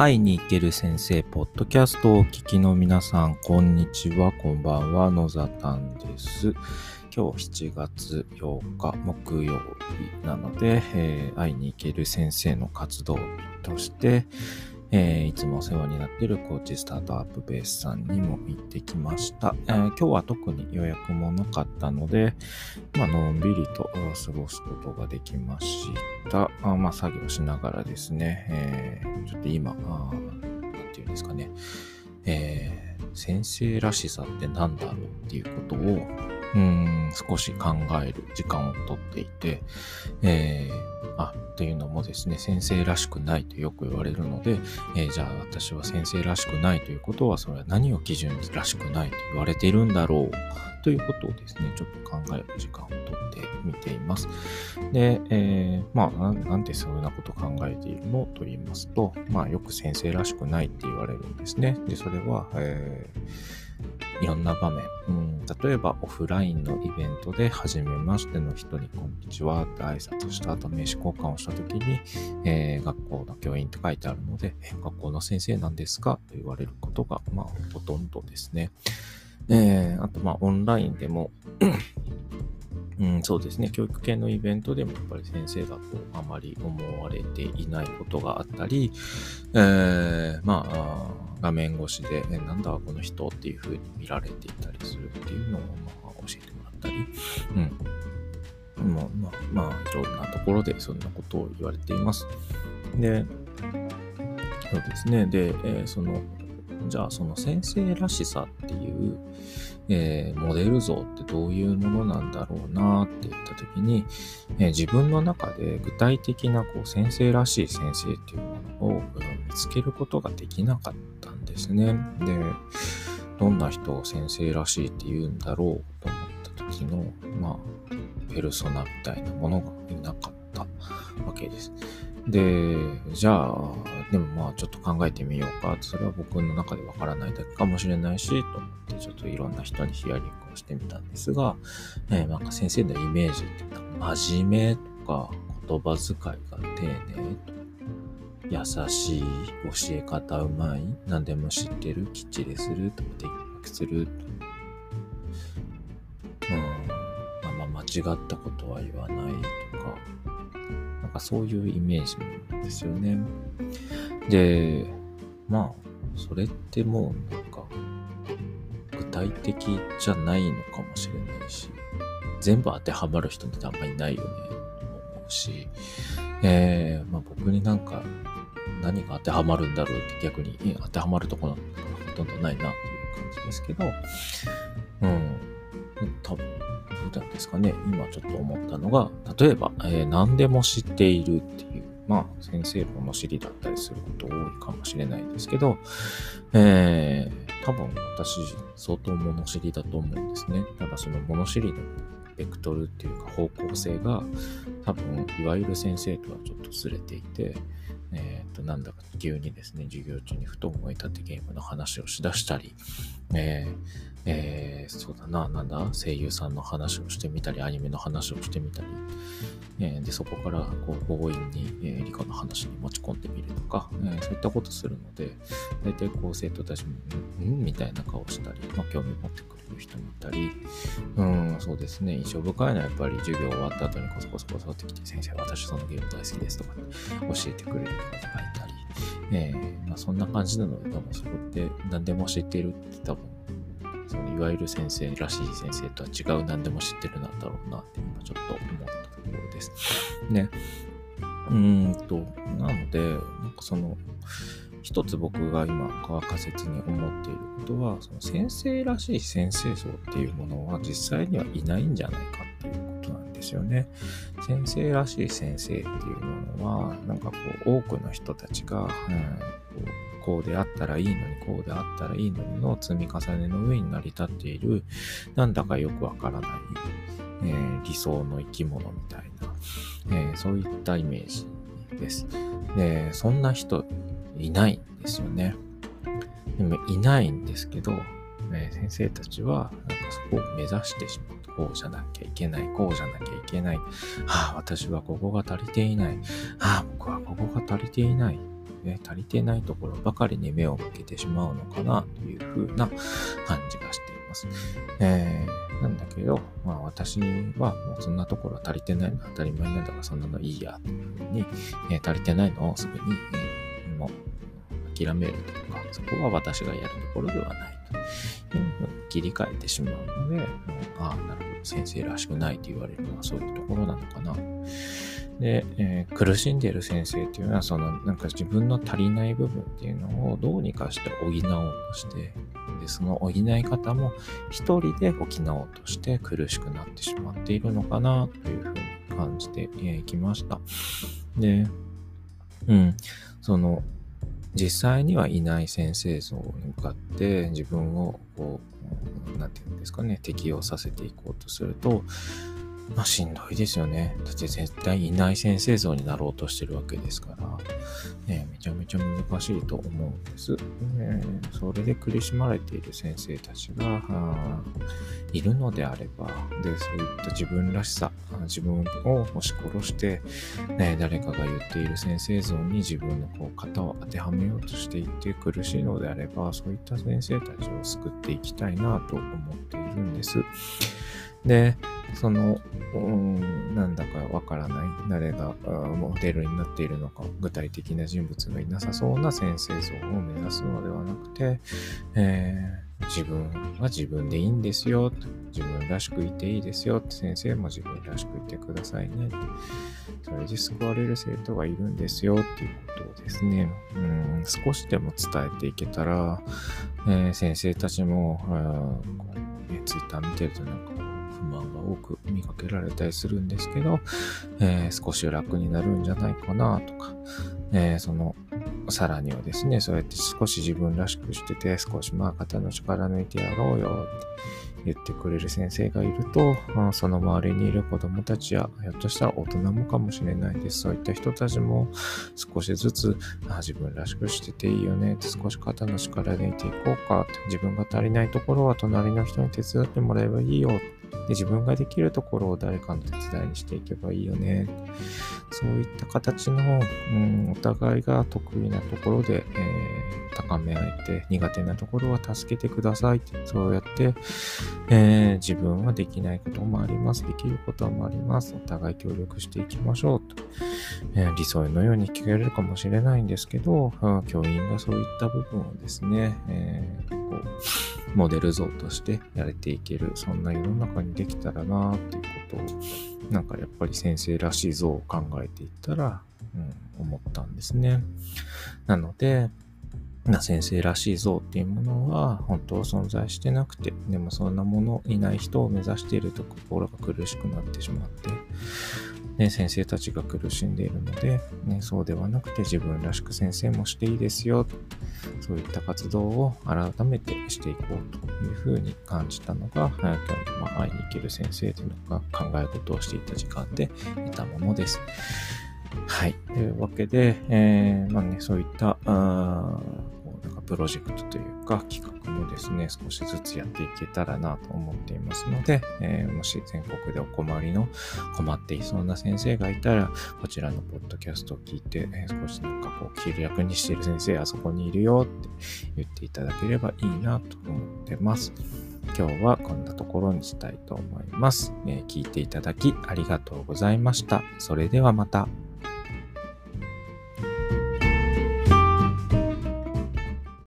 会いに行ける先生、ポッドキャストをお聞きの皆さん、こんにちは、こんばんは、野沙丹です。今日7月8日木曜日なので、えー、会いに行ける先生の活動として、えー、いつもお世話になっているコーチスタートアップベースさんにも行ってきました。えー、今日は特に予約もなかったので、まあのんびりと過ごすことができました。あまあ、作業しながらですね、えー、ちょっと今、あなんていうんですかね、え、先生らしさって何だろうっていうことを、うん、少し考える時間をとっていて、えー、あ、というのもですね、先生らしくないとよく言われるので、えー、じゃあ私は先生らしくないということは、それは何を基準にらしくないと言われているんだろうということをですね、ちょっと考える時間をとってみています。で、えー、まあな、なんでそんなことを考えているのと言いますと、まあ、よく先生らしくないって言われるんですね。で、それは、えーいろんな場面、うん、例えばオフラインのイベントで初めましての人にこんにちはって挨拶した後名刺交換をした時に、えー、学校の教員と書いてあるので、学校の先生なんですか？と言われることが、まあ、ほとんどですね。えー、あと、まあ、オンラインでもうん、そうですね。教育系のイベントでもやっぱり先生だとあまり思われていないことがあったり、えー、まあ、画面越しで、えなんだこの人っていう風に見られていたりするっていうのを、まあ、教えてもらったり、うん。まあ、まあ、まあ、いろんなところでそんなことを言われています。で、そうですね。で、えー、その、じゃあその先生らしさっていう、えー、モデル像ってどういうものなんだろうなって言った時に、えー、自分の中で具体的なこう先生らしい先生っていうものを見つけることができなかったんですね。で、どんな人を先生らしいって言うんだろうと思った時の、まあ、ペルソナみたいなものがいなかったわけです。で、じゃあ、でもまあちょっと考えてみようか。それは僕の中でわからないだけかもしれないし、と思ってちょっといろんな人にヒアリングをしてみたんですが、えー、なんか先生のイメージって真面目とか言葉遣いが丁寧とか、優しい、教え方うまい、何でも知ってる、きっちりする、とか、的確する、うん、まあ間違ったことは言わないとか、なんかそういうイメージですよね。で、まあ、それってもうなんか、具体的じゃないのかもしれないし、全部当てはまる人ってあんまりいないよね、と思うし、えー、まあ僕になんか何が当てはまるんだろうって逆に当てはまるところがほとんどないなっていう感じですけど、うん、多分どうなんですかね。今ちょっと思ったのが、例えば、えー、何でも知っているっていう、まあ、先生物知りだったりすること多いかもしれないですけど、えー、多分私、相当物知りだと思うんですね。ただその物知りのベクトルっていうか方向性が、多分、いわゆる先生とはちょっとずれていて、えっ、ー、と、なんだか急にですね、授業中にふと思い立ってゲームの話をしだしたり、えー、えー、そうだな、なんだ、声優さんの話をしてみたり、アニメの話をしてみたり、えー、で、そこから、こう、強引に、えー、理科の話に持ち込んでみるとか、え、そういったことするので、大体、こう、生徒たちも、んんみたいな顔したり、まあ、興味持ってくれる人もいたり、うん、そうですね、印象深いのはやっぱり授業終わった後にこそこそこそってきて、先生、私そのゲーム大好きですとか、ね、教えてくれる方がいたり、え、まあ、そんな感じなので、多分そこって何でも知っているって多分そのいわゆる先生らしい先生とは違う何でも知ってるなんだろうなって今ちょっと思ったところです。ね。うんと、なので、なんかその、一つ僕が今仮説に思っていることは、その先生らしい先生像っていうものは実際にはいないんじゃないかですよね。先生らしい先生っていうものは、なんかこう多くの人たちが、うん、こうであったらいいのに、こうであったらいいのにの積み重ねの上に成り立っている、なんだかよくわからない、えー、理想の生き物みたいな、えー、そういったイメージです。で、そんな人いないんですよね。でもいないんですけど、え、先生たちは、なんかそこを目指してしまう。こうじゃなきゃいけない。こうじゃなきゃいけない。はあ、私はここが足りていない。はあ、僕はここが足りていない。ね、足りてないところばかりに目を向けてしまうのかなというふうな感じがしています。えー、なんだけど、まあ私はもうそんなところ足りてないのは当たり前なんだからそんなのいいやというふうに、えー、足りてないのをすぐに、えー、もう諦めるとか、そこは私がやるところではないという切り替えてしまうので、ああ、なるほど、先生らしくないと言われるのはそういうところなのかな。で、えー、苦しんでいる先生っていうのは、そのなんか自分の足りない部分っていうのをどうにかして補おうとして、でその補い方も一人で補おうとして苦しくなってしまっているのかなというふうに感じていきました。で、うん、その実際にはいない先生像に向かって自分をこう、何て言うんですかね、適応させていこうとすると、まあしんどいですよね。だって絶対いない先生像になろうとしてるわけですから、ね、めちゃめちゃ難しいと思うんです。ね、それで苦しまれている先生たちがいるのであれば、で、そういった自分らしさ、自分を押し殺して、ね、誰かが言っている先生像に自分のこう型を当てはめようとしていて苦しいのであれば、そういった先生たちを救っていきたいなと思っているんです。で、その、うん、なんだかわからない、誰がモデルになっているのか、具体的な人物がいなさそうな先生像を目指すのではなくて、えー、自分は自分でいいんですよ、自分らしくいていいですよ、先生も自分らしくいてくださいね。それで救われる生徒がいるんですよっていうことをですね、うん、少しでも伝えていけたら、えー、先生たちも、こうね、ツイッター見てるとなんか不満が多く見かけられたりするんですけど、えー、少し楽になるんじゃないかなとか、えー、その、さらにはですね、そうやって少し自分らしくしてて、少しまあ肩の力抜いてやろうよって言ってくれる先生がいると、まあ、その周りにいる子供たちや、ひょっとしたら大人もかもしれないです。そういった人たちも少しずつ、あ自分らしくしてていいよねって少し肩の力抜いていこうかって、自分が足りないところは隣の人に手伝ってもらえばいいよで自分ができるところを誰かの手伝いにしていけばいいよね。そういった形の、うん、お互いが得意なところで、えー、高め合えて、苦手なところは助けてくださいって、そうやって、えー、自分はできないこともあります。できることもあります。お互い協力していきましょうと。えー、理想のように聞かれるかもしれないんですけど、うん、教員がそういった部分をですね、えこうモデル像としてやれていける、そんな世の中にできたらなっていうことを、なんかやっぱり先生らしい像を考えていったら、うん、思ったんですね。なので、な先生らしい像っていうものは本当存在してなくて、でもそんなものいない人を目指していると心が苦しくなってしまって、ね、先生たちが苦しんでいるので、ね、そうではなくて自分らしく先生もしていいですよ。そういった活動を改めてしていこうというふうに感じたのが、今日の、ま会いに行ける先生というのが考え事をしていた時間で得たものです。はい。というわけで、えー、まあね、そういった、なんかプロジェクトというか企画もですね、少しずつやっていけたらなと思っていますので、えー、もし全国でお困りの困っていそうな先生がいたら、こちらのポッドキャストを聞いて、えー、少しなんかこう、気楽にしてる先生あそこにいるよって言っていただければいいなと思ってます。今日はこんなところにしたいと思います、えー、聞いていただきありがとうございました。それではまた。